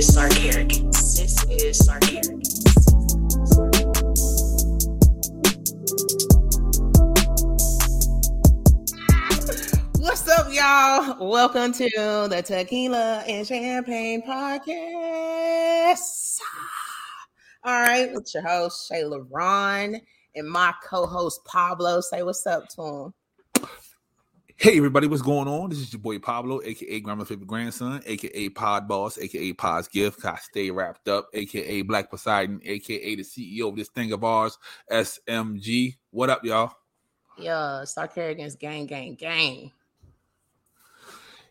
is Sark This is Sark What's up, y'all? Welcome to the Tequila and Champagne Podcast. All right, with your host, Shayla Ron, and my co-host Pablo. Say what's up to him. Hey everybody, what's going on? This is your boy Pablo, aka Grandma's favorite grandson, aka Pod Boss, aka Pod's Gift. I stay wrapped up, aka Black Poseidon, aka the CEO of this thing of ours, SMG. What up, y'all? Yeah, Sark Arrogance gang, gang, gang.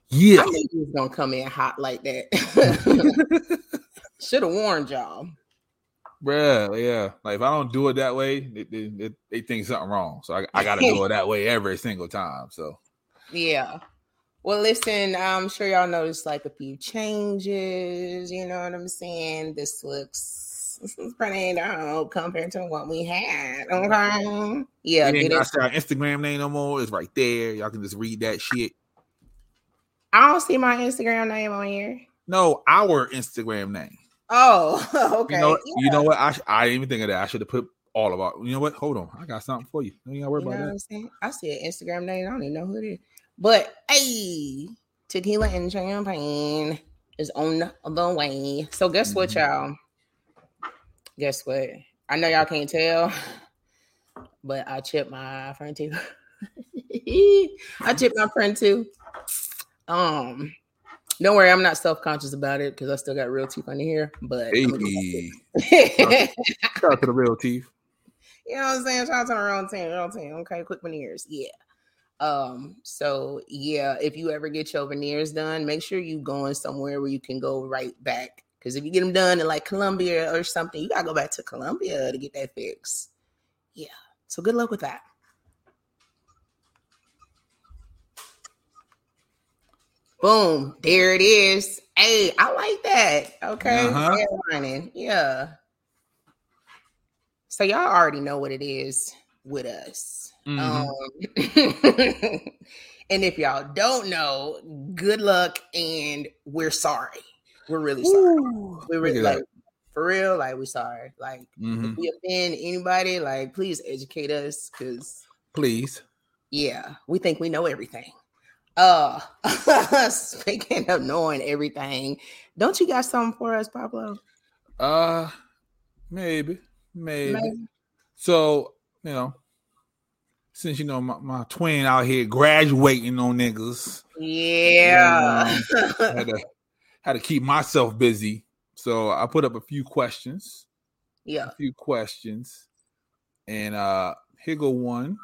Yeah, I knew he was gonna come in hot like that. Should have warned y'all. bruh, yeah. Like if I don't do it that way, they, they, they, think something wrong. So I, I got to do it that way every single time. So Yeah. Well, listen, I'm sure y'all noticed like a few changes. You know what I'm saying? This looks this is pretty dope compared to what we had. Okay. Yeah. get it. our Instagram name no more. It's right there. Y'all can just read that shit. I don't see my Instagram name on here. No, our Instagram name. Oh, okay. You know, you know what? I sh- I didn't even think of that. I should have put all of our. You know what? Hold on, I got something for you. You ain't gotta worry You about that. I see an Instagram name. I don't even know who it is. But hey, tequila and champagne is on the way. So guess what, Mhm. y'all? Guess what? I know y'all can't tell, but I chipped my friend too. I chipped my friend too. Um, don't worry, I'm not self conscious about it because I still got real teeth under here. But Hey, shout out to the real teeth. You know what I'm saying? Shout out to the wrong team, wrong team. Okay, quick veneers. Yeah. Um, so yeah, if you ever get your veneers done, make sure you going somewhere where you can go right back. Because if you get them done in like Colombia or something, you gotta go back to Colombia to get that fixed. Yeah. So good luck with that. Boom. There it is. Hey, I like that. Okay. Uh-huh. Yeah. So y'all already know what it is with us. Mhm. Um, and if y'all don't know, good luck and we're sorry. We're really sorry. Ooh, We're really like that. for real, like we're sorry. Like Mhm. if we offend anybody, like please educate us because Please. yeah, we think we know everything. Uh speaking of knowing everything, don't you got something for us, Pablo? Uh, maybe, maybe. Maybe. So you know, since you know my, my twin out here graduating on niggas, Yeah. I had to had to keep myself busy. So I put up a few questions. yeah. a few questions. And uh here go one.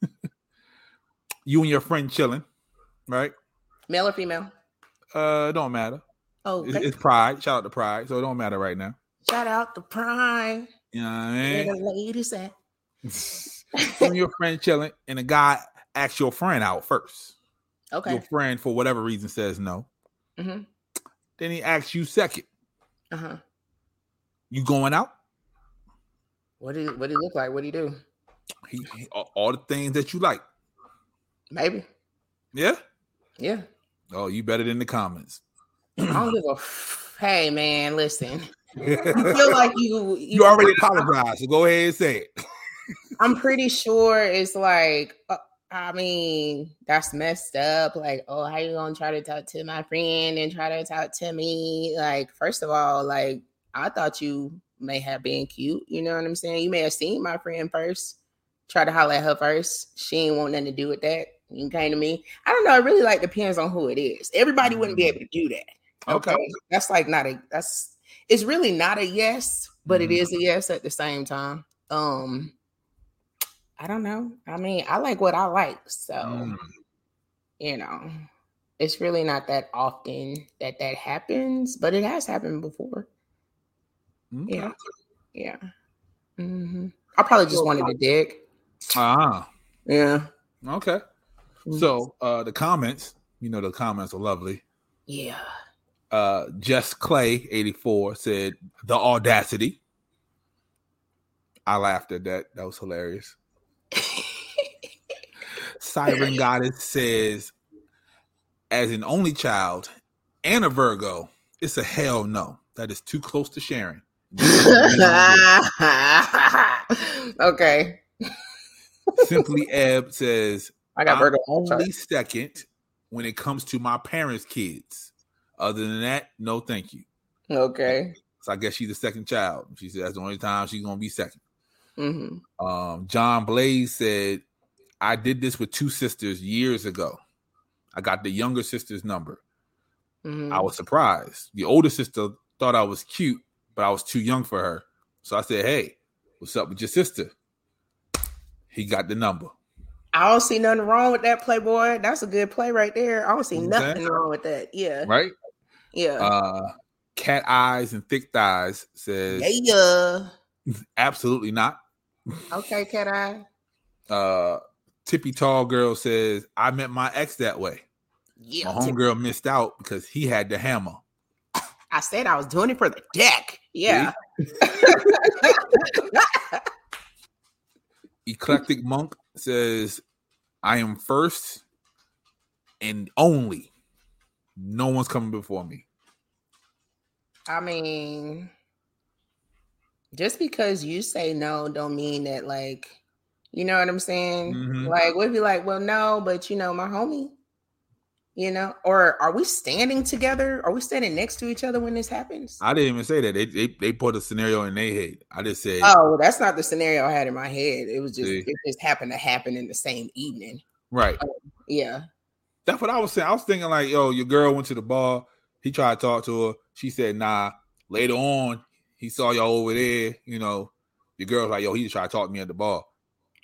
you and your friend chilling, right? Male or female? Uh it don't matter. Oh, It's, okay. it's pride. Shout out to pride. So it don't matter right now. Shout out to pride. You know what I Where the ladies at? you and your friend chilling, and a guy asks your friend out first. Okay. Your friend, for whatever reason, says no. hmm Then he asks you second. Uh-huh. You going out? What do what do he look like? What do you do? He, he- all, the things that you like. Maybe. Yeah. Yeah. Oh, you better than the comments. I don't give a f- hey man, listen. I feel like you You already apologized, so go ahead and say it. I'm pretty sure it's like uh, I mean, that's messed up. Like, oh, how you gonna try to talk to my friend and try to talk to me? Like, first of all, like I thought you may have been cute. You know what I'm saying? You may have seen my friend first, try to holler at her first. She ain't want nothing to do with that. You came to me. I don't know. It really like depends on who it is. Everybody wouldn't be able to do that. Okay. Okay. That's like not a that's it's really not a yes, but it Mhm. is a yes at the same time. Um I don't know. I mean, I like what I like. So, Mm. you know, it's really not that often that that happens, but it has happened before. Yeah. Yeah. hmm I probably just wanted to dig. Ah, Yeah. okay. So uh the comments, you know, the comments are lovely. yeah. Uh Jess Clay 84 said the audacity. I laughed at that. That was hilarious. Siren Goddess says, as an only child and a Virgo, it's a hell no. That is too close to sharing. okay. Simply Ebb says, I got I'm Virgo. only second when it comes to my parents' kids. Other than that, no thank you. Okay. So I guess she's the second child. She said that's the only time she's gonna be 2nd Mm-hmm. Um, John Blaze said, I did this with two sisters years ago. I got the younger sister's number. Mm-hmm. I was surprised. The older sister thought I was cute, but I was too young for her. So I said, Hey, what's up with your sister? He got the number. I don't see nothing wrong with that, Playboy. That's a good play right there. I don't see nothing wrong with that. Yeah. Right? Yeah. Uh cat eyes and thick thighs says yeah. absolutely not. Okay, cat eye. Uh Tippy Tall Girl says, I met my ex that way. Yeah. My homegirl missed out because he had the hammer. I said I was doing it for the deck. Yeah. Eclectic Monk says, I am first and only. No one's coming before me. I mean, just because you say no, don't mean that like, you know what I'm saying? Mhm. Like, we'd be like, well, no, but you know, my homie, you know, or are we standing together? Are we standing next to each other when this happens? I didn't even say that. They they, they put a scenario in their head. I just said, Oh, that's not the scenario I had in my head. It was just See? it just happened to happen in the same evening. right. Yeah. That's what I was saying. I was thinking like, yo, your girl went to the bar. He tried to talk to her. She said, nah. Later on, he saw y'all over there. You know, your girl's like, yo, he just tried to talk to me at the bar.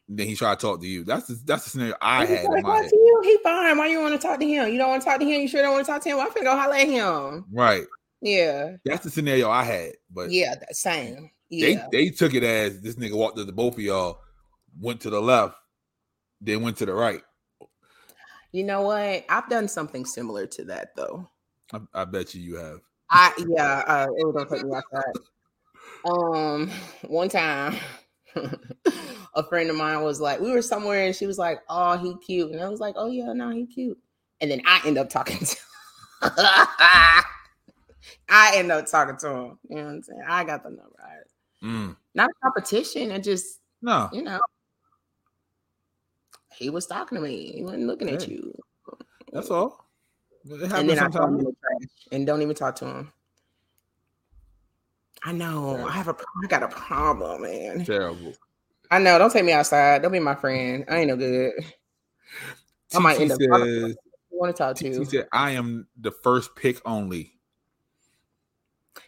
And then he tried to talk to you. That's the, that's the scenario I he had wanna in my talk head. to you, he fine. Why you want to talk to him? You don't want to talk to him. You sure don't want to talk to him? Well, I'm finna go holler at him. Right. Yeah. That's the scenario I had. But Yeah. That same. they Yeah. they took it as this nigga walked up to both of y'all, went to the left, then went to the right. You know what? I've done something similar to that though. I, I bet you you have. I yeah, uh, it was gonna take me outside. Um, one time, a friend of mine was like, we were somewhere, and she was like, "Oh, he cute," and I was like, "Oh yeah, no, he cute." And then I end up talking to. I end up talking to him. You know what I'm saying? I got the number. I, Mm. not a competition. It just No, you know, he was talking to me. He wasn't looking at you. that's all. And then I him sometimes. the trash and don't even talk to him. I know. I have a. I got a problem, man. Terrible. I know. Don't take me outside. Don't be my friend. I ain't no good. I might end up says, want to talk to you. said, I am the first pick only.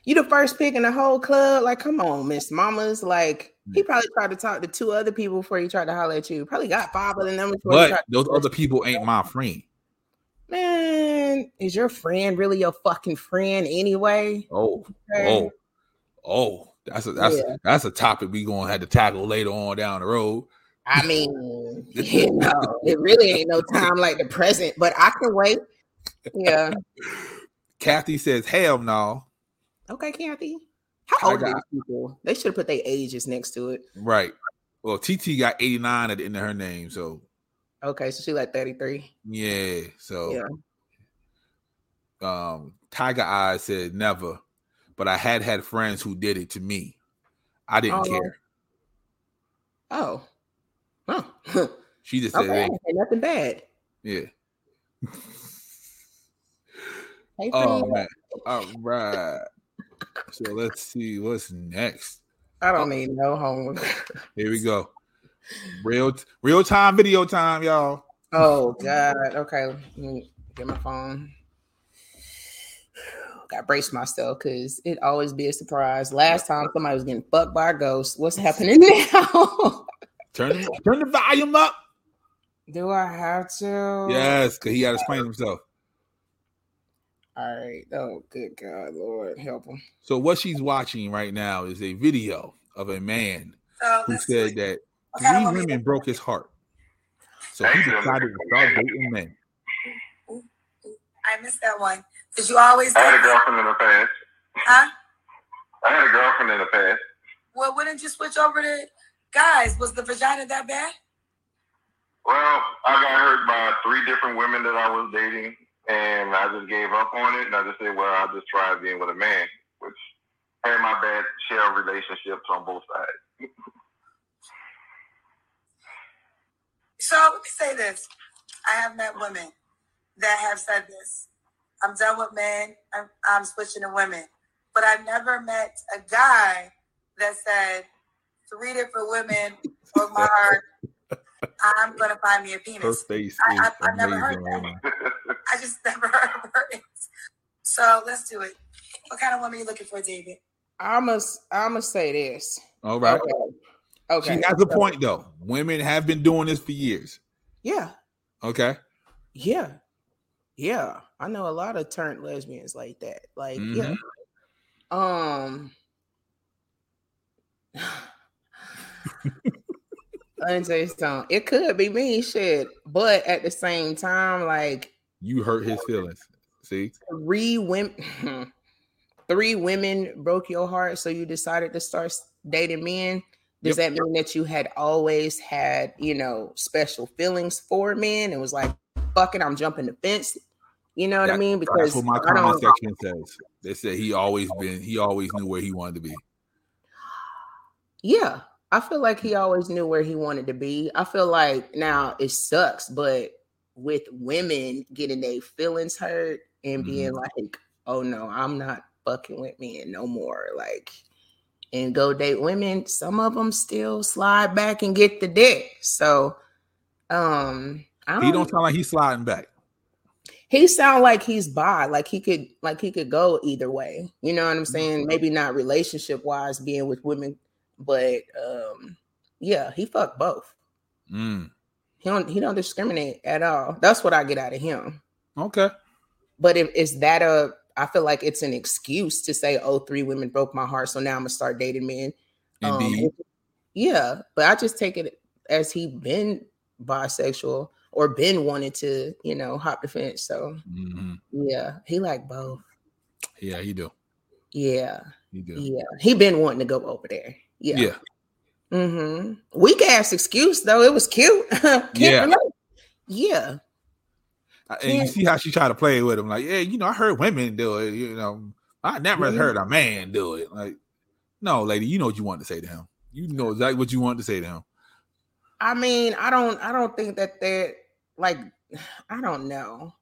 You the first pick in the whole club. Like, come on, Miss Mamas. Like, he mm. probably tried to talk to two other people before he tried to holler at you. Probably got five of them. But those other people ain't my friend. man, is your friend really your fucking friend anyway? Oh, Okay. oh, oh. That's a that's Yeah. that's a topic we gonna have to tackle later on down the road. I mean, you know, it really ain't no time like the present, but I can wait. Yeah. Kathy says, hell no. Okay, Kathy. How old are these people? They should have put their ages next to it. Right. Well, TT got 89 at the end of her name. So Okay, so she like 33. yeah. So Yeah. um Tiger Eyes said never, but I had had friends who did it to me. I didn't Oh. care. Oh. Huh. She just said, okay. hey, nothing bad. yeah. hey, oh man! All right. So let's see what's next. I don't oh. need no homework. Here we go. Real real time video time, y'all. oh God. Okay. Let me get my phone. Got brace myself because it always be a surprise. Last time somebody was getting fucked by a ghost. What's happening now? Turn the, turn the volume up. Do I have to? Yes, because he got to explain himself. All right. Oh, good God, Lord, help him. So what she's watching right now is a video of a man So who said see. that What kind of three woman women broke his heart. So he decided to start dating men. I missed that one. Did you always I had a girlfriend in the past. Huh? I had a girlfriend in the past. Well, wouldn't you switch over to guys? Was the vagina that bad? Well, I got hurt by three different women that I was dating. and I just gave up on it, and I just said, well, I'll just try being with a man, which had my bad share of relationships on both sides. So let me say this. I have met women that have said this. I'm done with men. I'm, I'm switching to women. But I've never met a guy that said three different women for my heart. I'm gonna find me a Her penis. face I- is I- I've never heard amazing right. I just never heard of her. So let's do it. What kind of woman are you looking for, David? I must I must say this. All right. Okay. Okay. She has a point though. Women have been doing this for years. Yeah. Okay. Yeah. Yeah. I know a lot of turned lesbians like that. Like, yeah. Mhm. Um let me tell you something. It could be me, shit. But at the same time, like You hurt his feelings. See? three women three women broke your heart, so you decided to start dating men. Does that mean that you had always had, you know, special feelings for men and was like, fuck it, I'm jumping the fence? You know what I mean? Because That's what my I comment section says. They said he always been he always knew where he wanted to be. Yeah, I feel like he always knew where he wanted to be. I feel like now it sucks, but with women getting their feelings hurt and being Mm-hmm. like, "Oh no, I'm not fucking with men no more," like, and go date women. Some of them still slide back and get the dick. So, um, I He don't sound like he's sliding back. he sound like he's bi like he could like he could go either way you know what i'm saying maybe not relationship wise being with women but um yeah he fuck both Mm. he don't he don't discriminate at all that's what i get out of him Okay. but if is that a i feel like it's an excuse to say oh three women broke my heart so now i'm gonna start dating men Um, Indeed. yeah but i just take it as he been bisexual or Ben wanted to you know hop the fence so Mhm. yeah he like both Yeah, he do. Yeah, He do. yeah. He been wanting to go over there. Yeah. Yeah. Mm-hmm. Weak ass excuse though. It was cute. Yeah. relate. Yeah. And you see how she tried to play with him, like, yeah, you know, I heard women do it. You know, I never Yeah. heard a man do it. Like, no, lady, you know what you want to say to him. You know exactly what you want to say to him. I mean, I don't I don't think that they're like I don't know.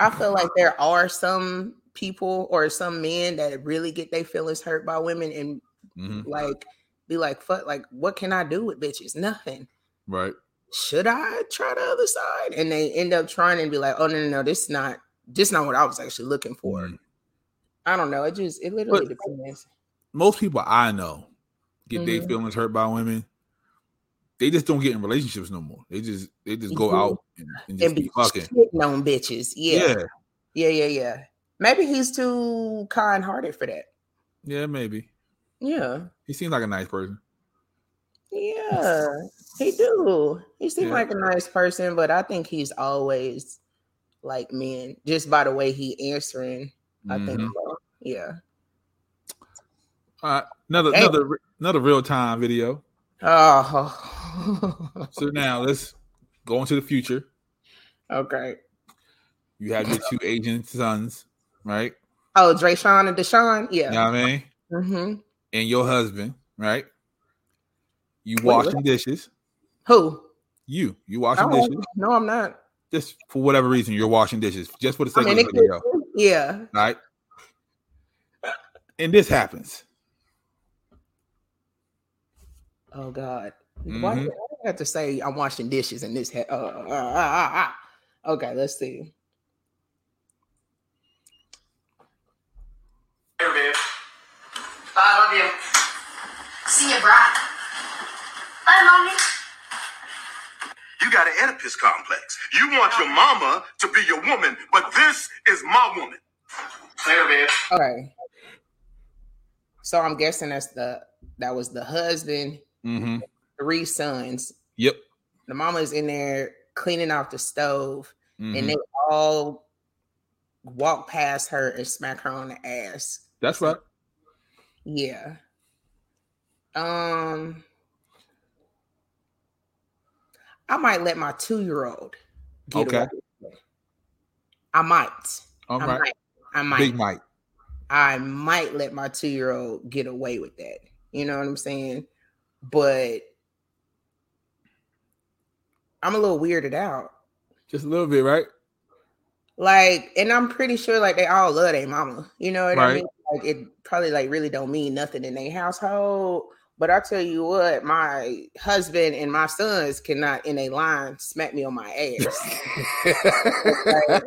I feel like there are some people or some men that really get their feelings hurt by women and hmm like be like, fuck, like what can I do with bitches? Nothing. Right. should I try the other side? And they end up trying and be like, oh no, no, no, this is not this is not what I was actually looking for. Mhm. I don't know. It just it literally But- depends. Most people I know get their Mhm. feelings hurt by women. They just don't get in relationships no more. They just they just go Mhm. out and, and just And be fucking. on bitches. Yeah. Yeah. yeah, yeah, yeah. Maybe he's too kind hearted for that. Yeah, maybe. Yeah. He seems like a nice person. Yeah. He do. He seems Yeah. like a nice person, but I think he's always like men, just by the way he answering. I think Mhm. so. Yeah. All right. Another another another real time video. Oh. So now let's go into the future. okay. You have your two Asian sons, right? Oh, Dre Sean and Deshaun? You Yeah. know what I mean? Mm-hmm. And your husband, right? You washing what? dishes. Who? You, you washing Oh, dishes. no, I'm not. Just for whatever reason, you're washing dishes. Just for the I sake mean, of the video. could, yeah. Right? And this happens. Oh God. Why do you have to say I'm washing dishes in this? Ha- uh, uh, uh, uh, uh. Okay, let's see. Here, babe. I love you. See you, Brock. Bye, mommy. You got an Oedipus complex. You want your mama to be your woman, but this is my woman. Here, babe. Okay. So I'm guessing that's the that was the husband, Mm-hmm. Three sons. Yep. The mama's in there cleaning off the stove, Mhm. and they all walk past her and smack her on the ass. That's right. Yeah. Um I might let my two year old get Okay. away. I might. All I right. might. I might. Big Mike. I might let my two year old get away with that. You know what I'm saying? But I'm a little weirded out. Just a little bit, right? Like, and I'm pretty sure like they all love their mama. You know what I mean? Like it probably like really don't mean nothing in their household. But I tell you what, my husband and my sons cannot in a line smack me on my ass.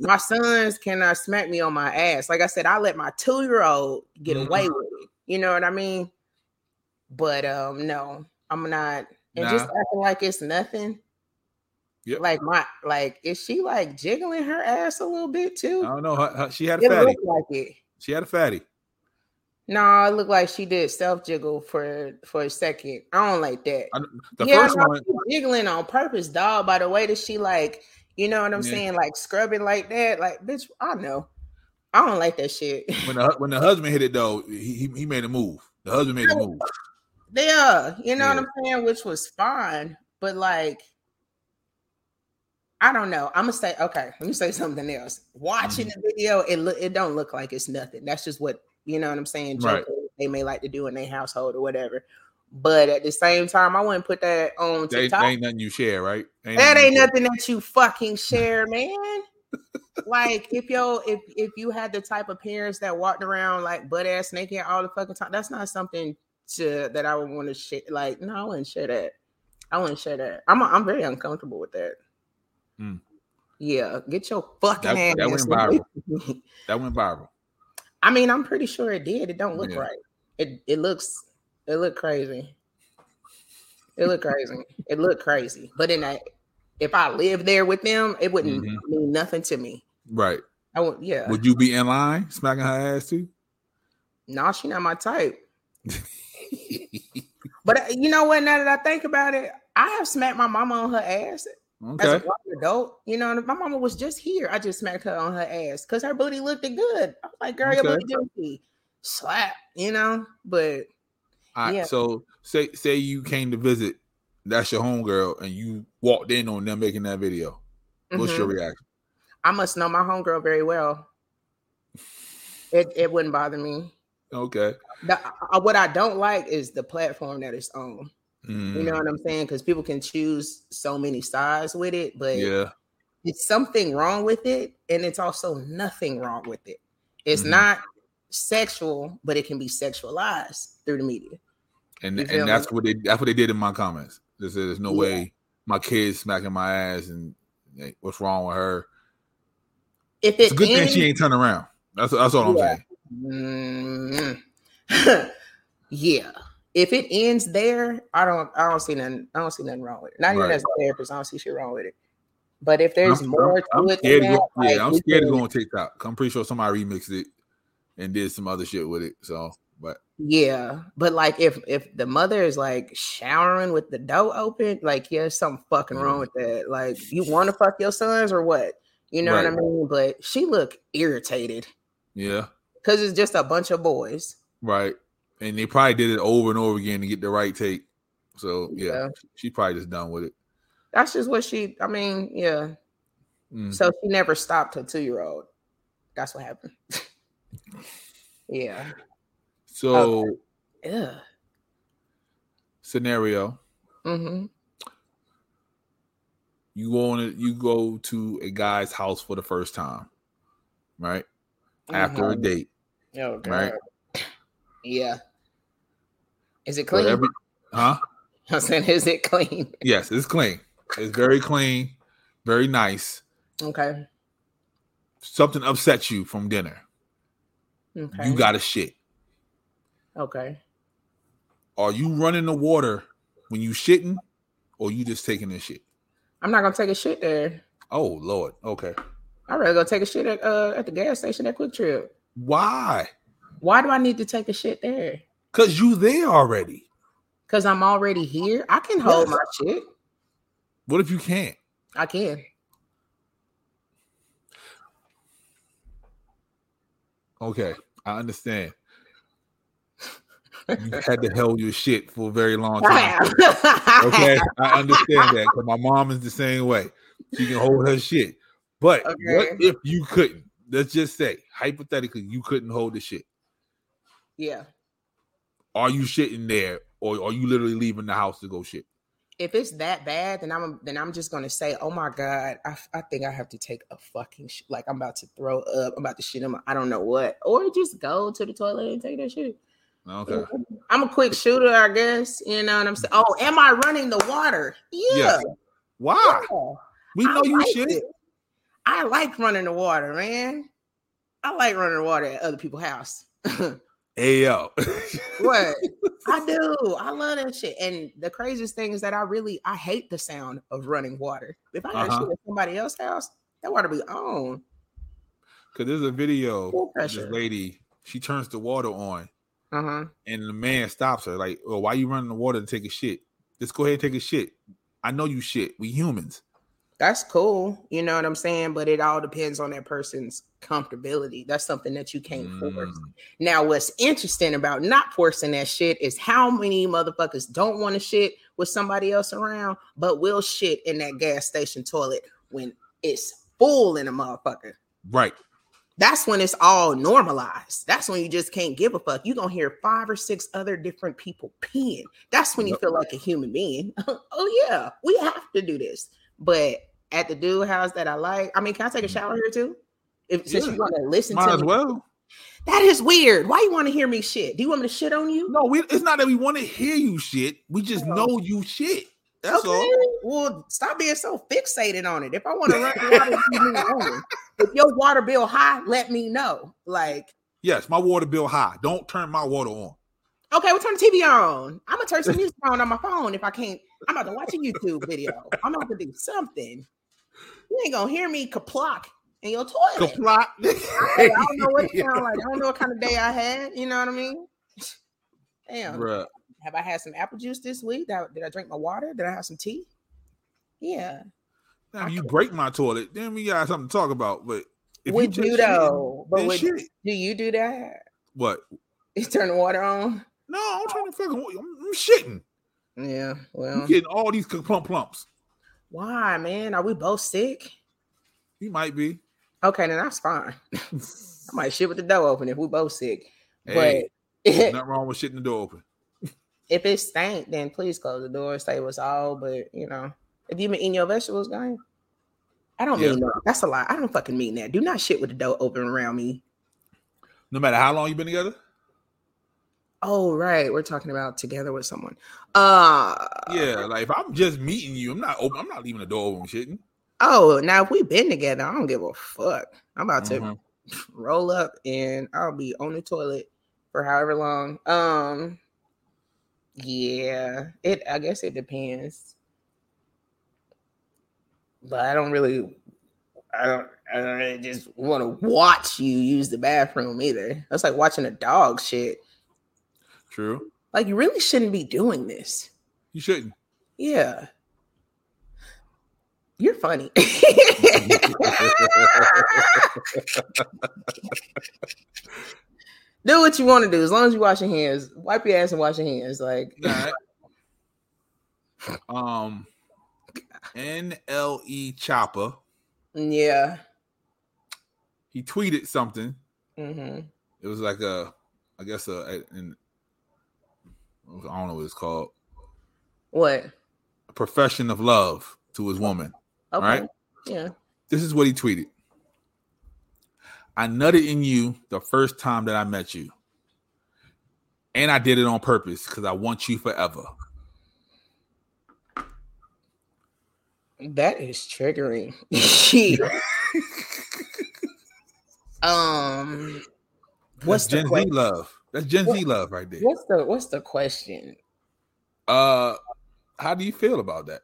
my sons cannot smack me on my ass. Like I said, I let my two year old get Mhm. away with it. You know what I mean? But um, no, I'm not. And just acting like it's nothing. Yep. Like my like, is she like jiggling her ass a little bit too? I don't know. Her- her- she had a It fatty. like it. She had a fatty. No, it looked like she did self jiggle for for a second. I don't like that. I- The yeah, first one, jiggling on purpose, dog. By the way that she like, you know what I'm Yeah. saying, like scrubbing like that. Like, bitch, I know. I don't like that shit. when the when the husband hit it though, he- he made a move. The husband made a move. Yeah, you know Yeah. what I'm saying, which was fine, but like, I don't know. I'm gonna say okay. Let me say something else. Watching Mm-hmm. the video, it look it don't look like it's nothing. That's just what you know what I'm saying. Right. They may like to do in their household or whatever. But at the same time, I wouldn't put that on That, TikTok. that ain't nothing you share, right? That you ain't nothing that you fucking share, man. like if yo if if you had the type of parents that walked around like butt ass naked all the fucking time, that's not something to that I would want to share. Like, no, I wouldn't share that. I wouldn't share that. I'm I'm very uncomfortable with that. Hmm. Yeah, get your fucking That- ass. that went viral. That went viral. I mean, I'm pretty sure it did. It don't look Yeah. right. It it looks it looked crazy. It looked crazy. It looked crazy. But in that, if I lived there with them, it wouldn't Mhm. mean nothing to me. Right. I would, yeah. Would you be in line smacking her ass too? no, she not my type. But uh, you know what? Now that I think about it, I have smacked my mama on her ass as Okay. a grown adult. You know, and my mama was just here. I just smacked her on her ass because her booty looked good. I was like, girl, your Okay. booty juicy. Slap, you know. But right, yeah. So say say you came to visit, that's your homegirl, and you walked in on them making that video. What's your mhm, reaction? I must know my homegirl very well. It it wouldn't bother me. Okay. The, uh, what I don't like is the platform that it's on. You Mm, know what I'm saying? Because people can choose so many sides with it, but yeah. it's something wrong with it, and it's also nothing wrong with it. It's Mhm. not sexual, but it can be sexualized through the media. And You and me? that's what they that's what they did in my comments. They said there's no Yeah. way my kid's smacking my ass and what's wrong with her. If It's a good thing she ain't turning around. That's that's all I'm saying. Mm, yeah. If it ends there, I don't I don't see nothing. I don't see nothing wrong with it. Not even as a therapist, I don't see shit wrong with it. But if there's I'm, more I'm- to I'm it, scared than to that, go, yeah, I'm scared to go on TikTok. I'm pretty sure somebody remixed it and did some other shit with it. So, but Yeah, but like if if the mother is like showering with the door open, like yeah, there's something fucking wrong with that. Like you want to fuck your sons or what? You know what I mean? But she looked irritated yeah, because it's just a bunch of boys. right. And they probably did it over and over again to get the right take. So yeah, Yeah. she probably just done with it. That's just what she. I mean, yeah. Mm. So she never stopped her two year old. That's what happened. yeah. So Yeah. scenario, Mm-hmm. you go on you go to a guy's house for the first time, right? After a Mhm. date. Oh god. Right. Yeah. Is it clean? huh? I'm saying, is it clean? Yes, it's clean. It's very clean, very nice. Okay. Something upsets you from dinner. Okay. You got a shit. okay. Are you running the water when you shitting, or you just taking the shit? I'm not gonna take a shit there. Oh Lord. Okay. I'd rather go take a shit at uh at the gas station at QuikTrip. Why? Why do I need to take a shit there? Cause you there already. Because I'm already here. I can hold Yes. my shit. What if you can't? I can. Okay, I understand. You had to hold your shit for a very long time. Okay, I understand that because my mom is the same way. She can hold her shit, But Okay. what if you couldn't? Let's just say hypothetically you couldn't hold the shit. Yeah. Are you shitting there, or are you literally leaving the house to go shit? If it's that bad, then I'm then I'm just gonna say, oh my god, I, I think I have to take a fucking sh- like I'm about to throw up, I'm about to shit in my I don't know what, or just go to the toilet and take that shit. Okay. I'm a quick shooter, I guess. You know what I'm saying? Oh, am I running the water? Yeah. Yes. Why? yeah. We know I you like shit. it. I like running the water, man. I like running the water at other people's house. Hey yo. what? I do. I love that shit. And the craziest thing is that I really I hate the sound of running water. If I got Uh-huh. shit at somebody else's house, that water be on. Cause there's a video this lady. She turns the water on, Uh huh. and the man stops her. Like, "Oh, why you running the water to take a shit? Just go ahead and take a shit. I know you shit. We humans. That's cool. You know what I'm saying? But it all depends on that person's comfortability. That's something that you can't force. Mm. Now, what's interesting about not forcing that shit is how many motherfuckers don't want to shit with somebody else around, but will shit in that gas station toilet when it's full in a motherfucker. Right. That's when it's all normalized. That's when you just can't give a fuck. You're gonna hear five or six other different people peeing. That's when you feel like a human being. oh, yeah, we have to do this. But at the dude house that I like, I mean, can I take a mm-hmm. shower here too? If since Yeah. you want to listen Might to as me, well. that is weird. Why you want to hear me shit? Do you want me to shit on you? No, we, it's not that we want to hear you shit. We just Oh. know you shit. That's all. Well, stop being so fixated on it. If I want to run water, alone. if your water bill high, let me know. Like, Yes, my water bill high. Don't turn my water on. okay, we'll turn the TV on. I'm gonna turn some music on on my phone if I can't. I'm about to watch a YouTube video. I'm about to do something. You ain't gonna hear me kaplock in your toilet. Kaplot. I don't know what it sound like. I don't know what kind of day I had. You know what I mean? Damn. Bruh. Have I had some apple juice this week? Did I, did I drink my water? Did I have some tea? Yeah. Now you break my toilet, then we got something to talk about. But if would you you shit, though? But would, shit. do you do that? What? You turn the water on? No, I'm trying to fucking. I'm shitting. Yeah. I'm Well, getting all these plump plumps. why, man? Are we both sick? He might be. Okay, then that's fine. I might shit with the door open if we both sick. Hey, but nothing wrong with shitting the door open. if it stank, then please close the door. Stay with us all. But you know, if you been eating your vegetables, guy, I don't Yeah. mean that. That's a lie. I don't fucking mean that. Do not shit with the door open around me. No matter how long you've been together. Oh, right. We're talking about together with someone. Uh Yeah, like if I'm just meeting you, I'm not open. I'm not leaving the door open shitting. oh, now if we've been together, I don't give a fuck. I'm about to Mhm. roll up and I'll be on the toilet for however long. Um yeah, it I guess it depends. But I don't really I don't I don't really just want to watch you use the bathroom either. That's like watching a dog shit. True. Like you really shouldn't be doing this. You shouldn't. Yeah. You're funny. do what you want to do as long as you wash your hands. Wipe your ass and wash your hands. Like, um, NLE Choppa. yeah. He tweeted something. hmm It was like a, I guess a, a an, I don't know what it's called. What? A profession of love to his woman. Okay. Right. Yeah. This is what he tweeted. I nutted in you the first time that I met you. And I did it on purpose because I want you forever. That is triggering. Um, what's That's the Gen que- Z love. That's Gen Z love right there. what's the what's the question? Uh, how do you feel about that?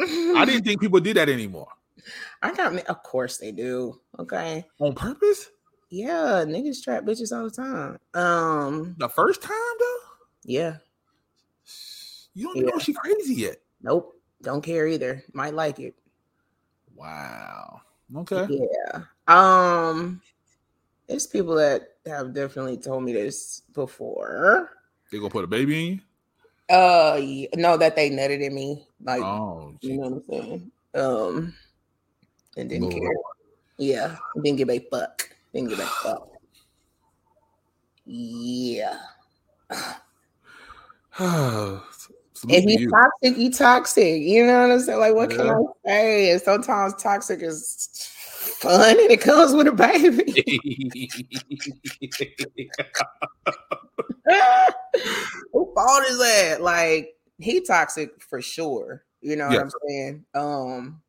I didn't think people did that anymore. I got me. Of course they do. Okay. On purpose? Yeah, niggas trap bitches all the time. Um, The first time though? yeah. You don't even know Yeah. she crazy yet. Nope. Don't care either. Might like it. Wow. Okay. Yeah. Um, it's people that have definitely told me this before. They gonna put a baby in you? Uh, yeah, no, that they nutted in me. Like, Oh, you know what I'm saying? Um, and didn't Lord. care. Yeah, didn't give a fuck. Didn't give a fuck. Yeah. If he's toxic, he toxic. You know what I'm saying? Like, what can I say? And sometimes toxic is fun and it comes with a baby. Who fault is that? Like, he toxic for sure. You know what Yeah. I'm saying? Um,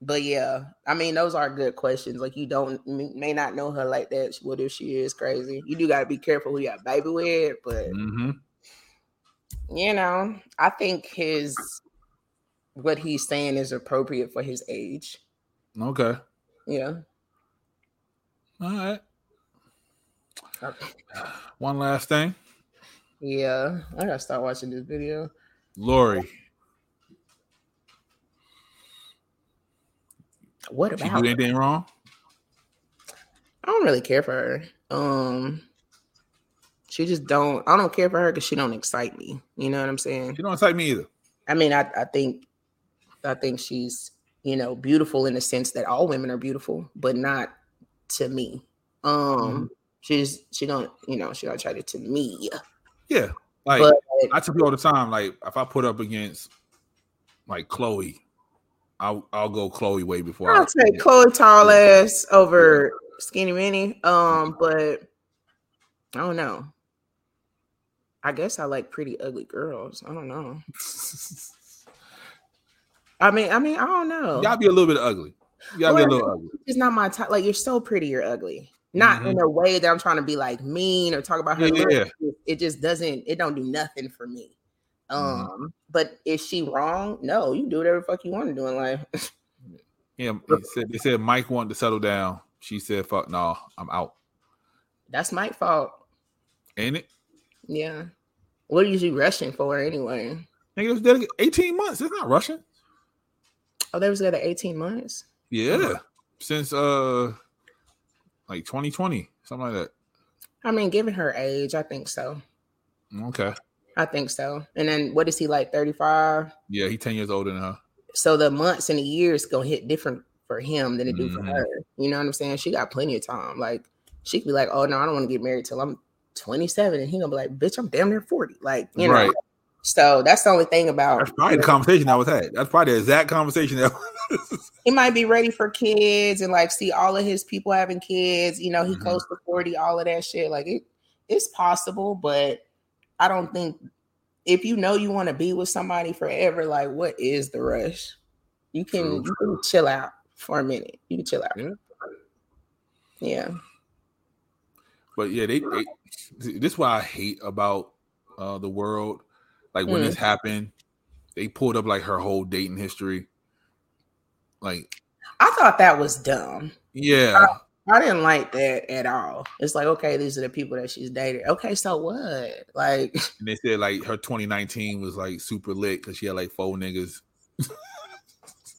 but yeah, I mean, those are good questions. Like, you don't may not know her like that. What if she is crazy? You do got to be careful who you got baby with, but hmm you know, I think his what he's saying is appropriate for his age. Okay. Yeah. All right. Okay. One last thing. Yeah. I gotta start watching this video. Lori, What she about do her? anything wrong? I don't really care for her. Um she just don't I don't care for her because she don't excite me. You know what I'm saying? She don't excite me either. I mean, I, I think I think she's, you know, beautiful in the sense that all women are beautiful, but not to me. Um Mhm. she's she don't, you know, she don't try to to me. Yeah. Like But I tell people all the time, like if I put up against like Chloe, I'll I'll go Chloe way before I I'll take Chloe tall ass over skinny mini. Um, but I don't know. I guess I like pretty ugly girls. I don't know. I mean, I mean, I don't know. Gotta be a little bit ugly. Gotta be a little ugly. It's not my type. Like you're so pretty, you're ugly. Not in a way that I'm trying to be like mean or talk about her. Mm-hmm. Yeah. It- It just doesn't. It don't do nothing for me. Um, Mhm. but is she wrong? No, you do whatever fuck you want to do in life. Yeah, they said, they said Mike wanted to settle down. She said, "Fuck no, I'm out." That's my fault. Ain't it? Yeah. What are you rushing for anyway? Nigga, it was dedicated 18 months. It's not rushing. Oh, they was together 18 months. Yeah, since uh, like 2020, something like that. I mean, given her age, I think so. Okay. I think so. And then what is he like, 35? Yeah, he 10 years older than her. So the months and the years gonna hit different for him than it do for Mhm. her. You know what I'm saying? She got plenty of time. Like she could be like, oh no, I don't want to get married till I'm 27. And he gonna be like, bitch, I'm damn near 40. Like, you know. Right. So that's the only thing about That's probably the conversation I was had. That's probably the exact conversation that. he might be ready for kids and like see all of his people having kids. You know, he Mhm. close to 40, all of that shit. Like it, it's possible, but I don't think if you know you want to be with somebody forever, like what is the rush? You can True, you can chill out for a minute. You can chill out. Yeah. Yeah. But yeah, they, they this is what I hate about uh the world. Like when Mm. this happened, they pulled up like her whole dating history. Like, I thought that was dumb. yeah, I didn't like that at all. It's like, okay, these are the people that she's dated. Okay, so what? Like, and they said like her 2019 was like super lit because she had like four niggas.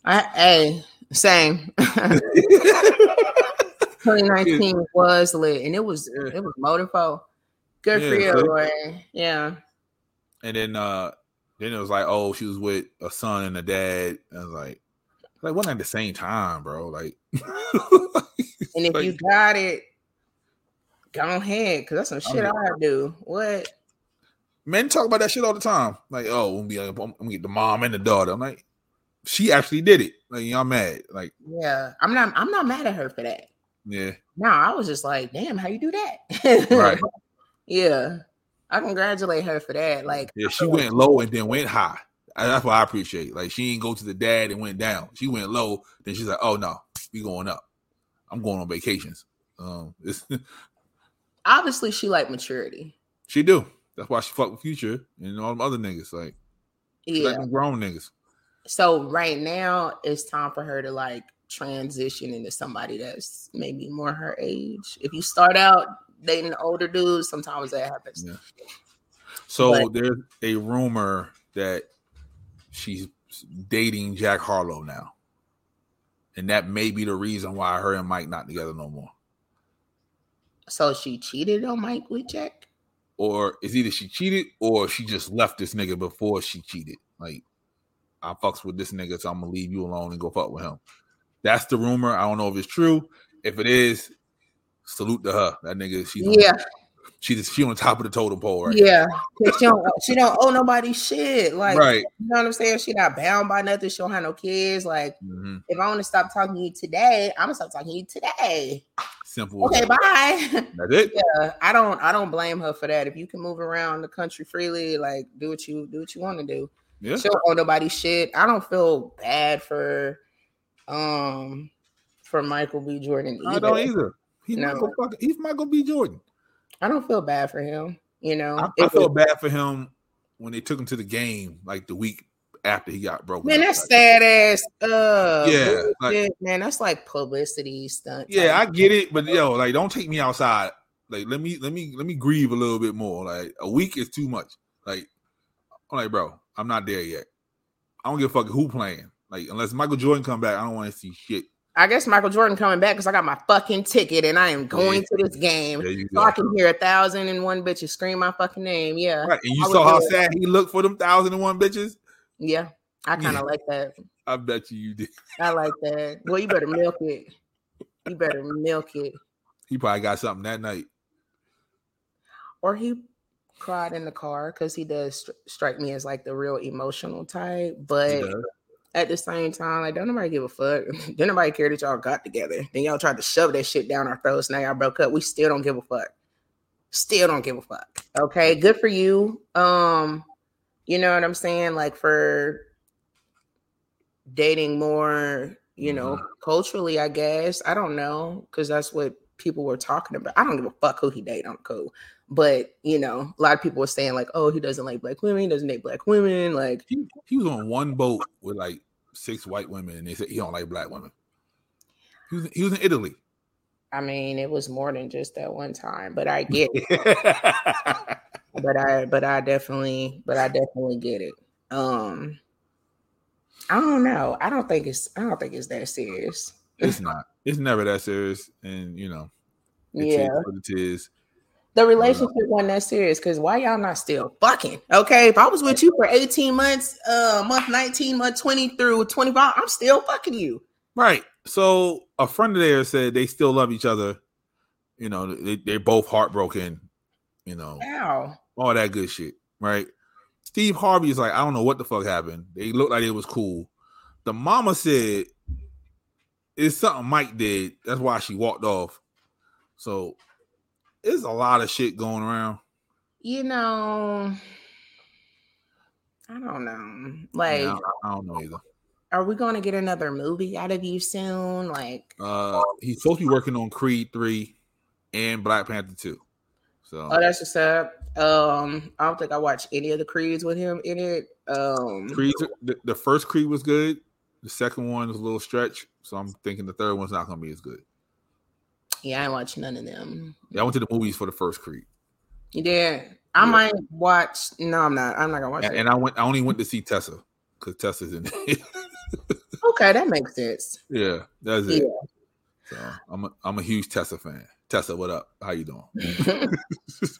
I, hey, same. 2019 was lit, and it was it was motorful. Good for you, see? boy. Yeah, And then uh then it was like, oh, she was with a son and a dad. And I was like, like wasn't at the same time, bro. Like, and if Like- you got it, go ahead, because that's some shit mean- I do. What? men talk about that shit all the time. Like, oh, I'm gonna, be, I'm gonna get the mom and the daughter. I'm like, she actually did it. Like, y'all mad? Like, Yeah, I'm not. I'm not mad at her for that. yeah, No, I was just like, damn, how you do that? Right. yeah, I congratulate her for that. Like, yeah. She went low and then went high. That's what I appreciate. Like, she didn't go to the dad and went down. She went low. Then she's like, oh no, we going up. I'm going on vacations. Um, it's, obviously, she like maturity. she do. That's why she fuck with Future and all them other niggas. Like, Yeah. like grown niggas. So right now it's time for her to like transition into somebody that's maybe more her age. If you start out dating older dudes, sometimes that happens. Yeah. So But- there's a rumor that she's dating Jack Harlow now. And that may be the reason why her and Mike not together no more. So she cheated on Mike with Jack. Or is either she cheated or she just left this nigga before she cheated. Like, I fucks with this nigga, so I'm gonna leave you alone and go fuck with him. That's the rumor. I don't know if it's true. If it is, salute to her. That nigga, she's Yeah, on, she's she on top of the totem pole right yeah. 'Cause She don't, she don't owe nobody shit. Like, right. you know what I'm saying? She not bound by nothing. She don't have no kids. Like, Mhm. if I want to stop talking to you today, I'm gonna stop talking to you today. Simple. Okay, bye. That's it. yeah, I don't I don't blame her for that. If you can move around the country freely, like do what you do what you want to do. Yeah. She don't owe nobody shit. I don't feel bad for um for Michael B. Jordan I either. don't either. He's No. Michael fucking, he's Michael B. Jordan. I don't feel bad for him. You know, I, I It felt bad for him when they took him to the game like the week after he got broken. man, up. that's Like, sad ass. Uh, Yeah, like- man, that's like publicity stunt. Yeah, I get it, but yo, like, don't take me outside. Like, let me let me let me grieve a little bit more. Like, a week is too much. Like, I'm like, bro, I'm not there yet. I don't give a fuck who playing. Like, unless Michael Jordan come back, I don't want to see shit. I guess Michael Jordan coming back because I got my fucking ticket and I am going to this game. So I can hear a thousand and one bitches scream my fucking name. Yeah. Right, and you I saw how sad he looked for them thousand and one bitches. Yeah. I kind of Yeah. like that. I bet you you did. I like that. Well, you better milk it. You better milk it. He probably got something that night. Or he cried in the car because he does stri- strike me as like the real emotional type. But. At the same time, like, don't nobody give a fuck. don't nobody care that y'all got together. Then y'all tried to shove that shit down our throats. Now y'all broke up. We still don't give a fuck. Still don't give a fuck. Okay. Good for you. Um, you know what I'm saying? Like for dating more, you know, culturally, I guess. I don't know, because that's what people were talking about. I don't give a fuck who he date on cool. But you know, a lot of people were saying, like, oh, he doesn't like black women, he doesn't date black women, like He, he was on one boat with like six white women, and they said he don't like black women. He was, he was in Italy. I mean, it was more than just that one time, but I get it. but I but I definitely but I definitely get it. Um I don't know. I don't think it's I don't think it's that serious. It's not. It's never that serious, and you know, it Yeah. is what it is. The relationship wasn't that serious because why y'all not still fucking? Okay. If I was with you for 18 months, uh month 19, month 20 through 25, I'm still fucking you. Right. So a friend of theirs said they still love each other. You know, they, they're both heartbroken. You know, Ow. all that good shit. Right. Steve Harvey is like, I don't know what the fuck happened. They looked like it was cool. The mama said it's something Mike did. That's why she walked off. So it's a lot of shit going around. You know, I don't know. Like, Yeah, I, don't know either. are we gonna get another movie out of you soon? Like, Uh, he's supposed to be working on Creed three and Black Panther two. So Oh, that's just up. Um, I don't think I watched any of the Creeds with him in it. Um, Creed, the, the first Creed was good. The second one was a little stretch, so I'm thinking the third one's not going to be as good. yeah, I ain't watched none of them. Yeah, I went to the movies for the first Creed, You did? I Yeah. might watch. No, I'm not. I'm not gonna watch and, it. and I went. I only went to see Tessa because Tessa's in it. okay, that makes sense. yeah, that's Yeah. it. So I'm a, I'm a huge Tessa fan. Tessa, what up? How you doing?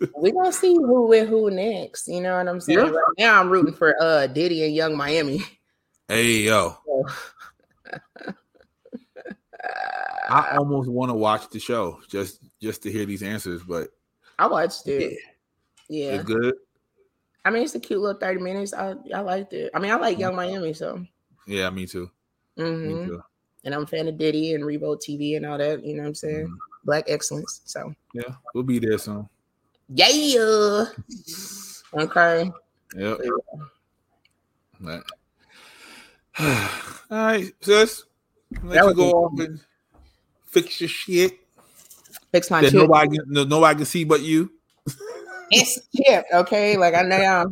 we gonna see who with who next. You know what I'm saying? Yeah. Right now, I'm rooting for uh Diddy and Young Miami. hey yo, I almost want to watch the show just just to hear these answers, but I watched it. Yeah, it's good. I mean it's a cute little 30 minutes. I I liked it. I mean I like Young Miami, so. Yeah, me too. Me mhm. too. And I'm a fan of Diddy and Revolt TV and all that. You know what I'm saying? Mhm. Black excellence. So Yeah, we'll be there soon. yeah. Okay. Yep. All right, sis. Let That you was go it. off and fix your shit Fix my that chip. nobody can, no, nobody can see but you. It's chipped, okay? Like I know y'all,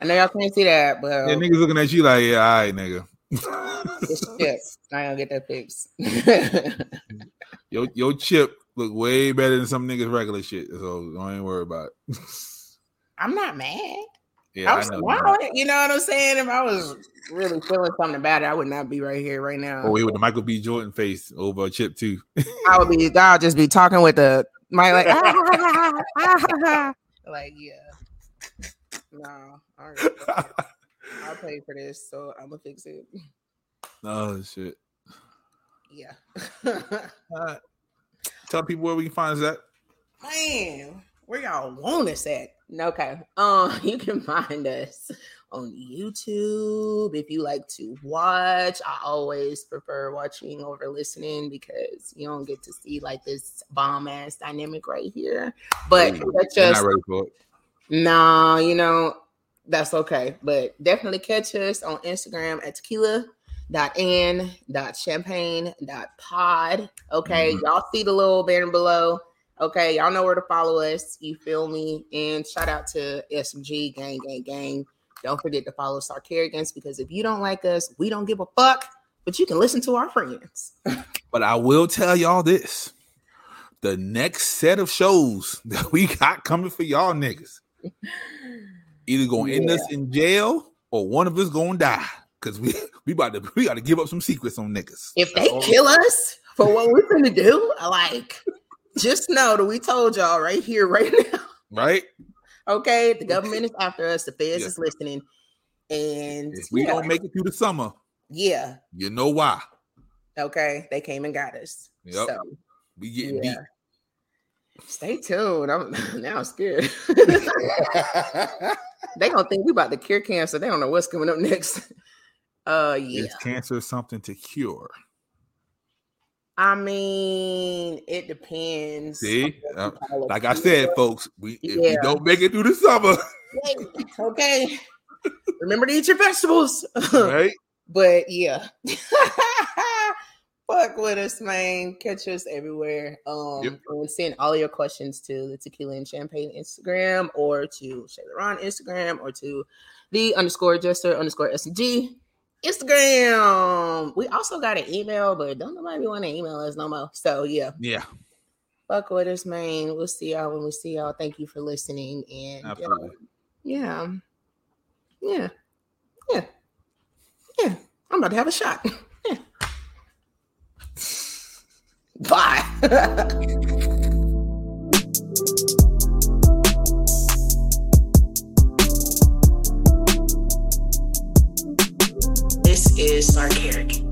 I know y'all can't see that, but And uh, niggas looking at you like, yeah, all right, nigga. it's chipped. I ain't gonna get that fixed. your your chip look way better than some niggas regular shit. So don't even worry about it. I'm not mad. Yeah, I I was smiling. You know what I'm saying? If I was really feeling something about it, I would not be right here right now. Oh, wait, with the Michael B. Jordan face over a chip too. I would be. I'll just be talking with the my like, like yeah. No, all right. I'll pay for this, so I'm gonna fix it. oh shit. Yeah. Uh, tell people where we can find us at. Man, where y'all want us at? Okay. Um, you can find us on YouTube if you like to watch. I always prefer watching over listening because you don't get to see like this bomb ass dynamic right here. But Ooh, catch I'm not ready for it. Nah, you know, that's okay. But definitely catch us on Instagram at tequila dot and dot champagne dot pod. Okay. Mhm. Y'all see the little banner below. Okay, y'all know where to follow us. You feel me? And shout out to SMG gang, gang, gang. Don't forget to follow Star Kerrigans because if you don't like us, we don't give a fuck. But you can listen to our friends. But I will tell y'all this: the next set of shows that we got coming for y'all niggas, either gonna end us in jail or one of us gonna die. Cause we we about to we got to give up some secrets on niggas. If they kill us for what we're gonna do, like just know that we told y'all right here, right now. right? Okay, the government is after us. The feds Yeah. is listening, and If we yeah, don't make it through the summer, yeah, you know why? okay, they came and got us. Yep. So We getting yeah, stay tuned. I'm now I'm scared. they gonna think we about to cure cancer. They don't know what's coming up next. Uh, yeah. Is cancer something to cure? I mean, it depends. See, Uh, what you call a like I said, folks, we if we don't make it through the summer, okay. Remember to eat your vegetables. right? But yeah. Fuck with us, man. Catch us everywhere. Um Yep. and send all your questions to the tequila and champagne Instagram or to Shayla Ron Instagram or to the underscore jester underscore SG Instagram. We also got an email, but don't nobody want to email us no more. So yeah, Yeah, fuck with us, man. We'll see y'all when we see y'all. Thank you for listening. And uh, absolutely. yeah. Yeah. Yeah. Yeah. I'm about to have a shot. Yeah. Bye. is Sarkaric.